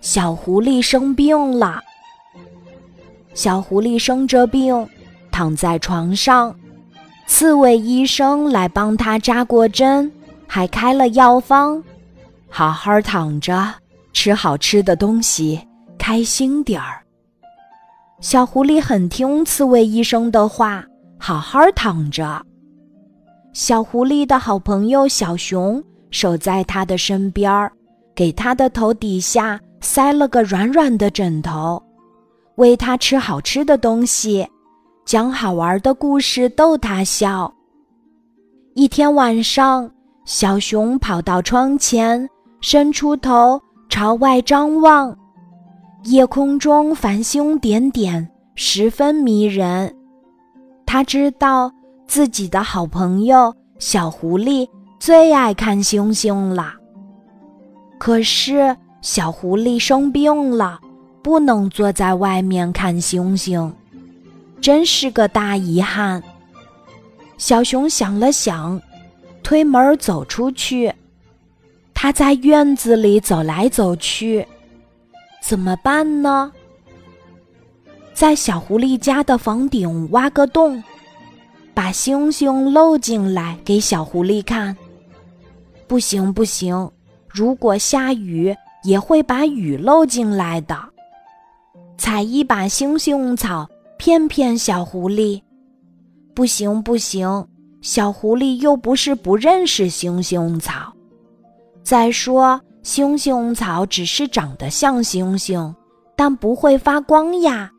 小狐狸生病了。小狐狸生着病，躺在床上，刺猬医生来帮他扎过针，还开了药方。好好躺着，吃好吃的东西，开心点儿。小狐狸很听刺猬医生的话，好好躺着。小狐狸的好朋友小熊守在它的身边儿，给它的头底下塞了个软软的枕头，喂它吃好吃的东西，讲好玩的故事逗它笑。一天晚上，小熊跑到窗前，伸出头朝外张望，夜空中繁星点点，十分迷人。他知道。自己的好朋友小狐狸最爱看星星了。可是小狐狸生病了，不能坐在外面看星星，真是个大遗憾。小熊想了想，推门走出去。他在院子里走来走去，怎么办呢？在小狐狸家的房顶挖个洞。把星星漏进来给小狐狸看。不行不行，如果下雨也会把雨漏进来的。采一把星星草骗骗小狐狸。不行不行，小狐狸又不是不认识星星草。再说星星草只是长得像星星，但不会发光呀。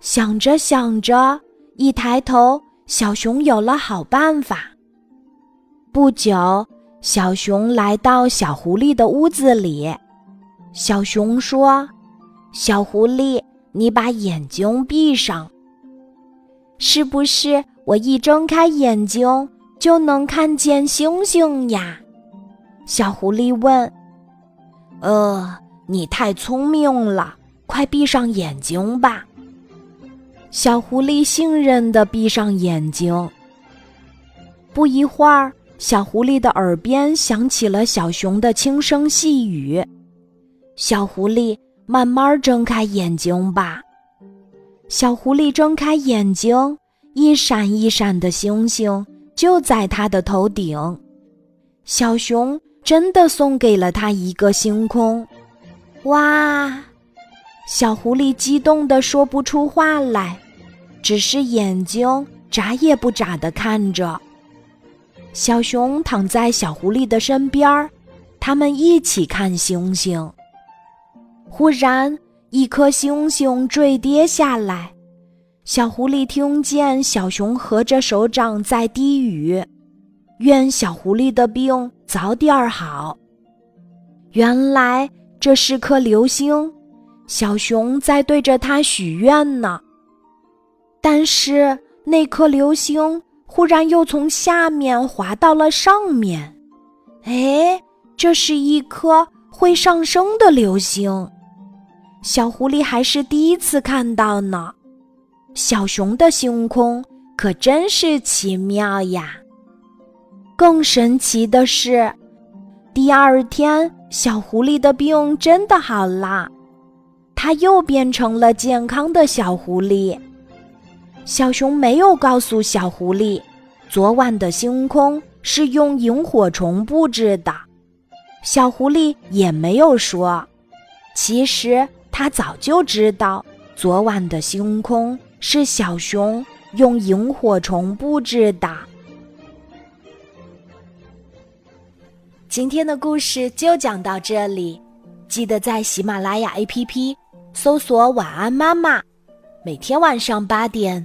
想着想着，一抬头。小熊有了好办法。不久，小熊来到小狐狸的屋子里。小熊说：“小狐狸，你把眼睛闭上，是不是我一睁开眼睛就能看见星星呀？”小狐狸问：“呃，你太聪明了，快闭上眼睛吧。”小狐狸信任地闭上眼睛。不一会儿，小狐狸的耳边响起了小熊的轻声细语：“小狐狸，慢慢睁开眼睛吧。”小狐狸睁开眼睛，一闪一闪的星星就在它的头顶。小熊真的送给了他一个星空。哇！小狐狸激动的说不出话来。只是眼睛眨也不眨地看着。小熊躺在小狐狸的身边儿，他们一起看星星。忽然，一颗星星坠跌下来，小狐狸听见小熊合着手掌在低语：“愿小狐狸的病早点好。”原来这是颗流星，小熊在对着它许愿呢。但是那颗流星忽然又从下面滑到了上面，哎，这是一颗会上升的流星，小狐狸还是第一次看到呢。小熊的星空可真是奇妙呀！更神奇的是，第二天小狐狸的病真的好啦，它又变成了健康的小狐狸。小熊没有告诉小狐狸，昨晚的星空是用萤火虫布置的。小狐狸也没有说，其实他早就知道，昨晚的星空是小熊用萤火虫布置的。今天的故事就讲到这里，记得在喜马拉雅 APP 搜索“晚安妈妈”，每天晚上八点。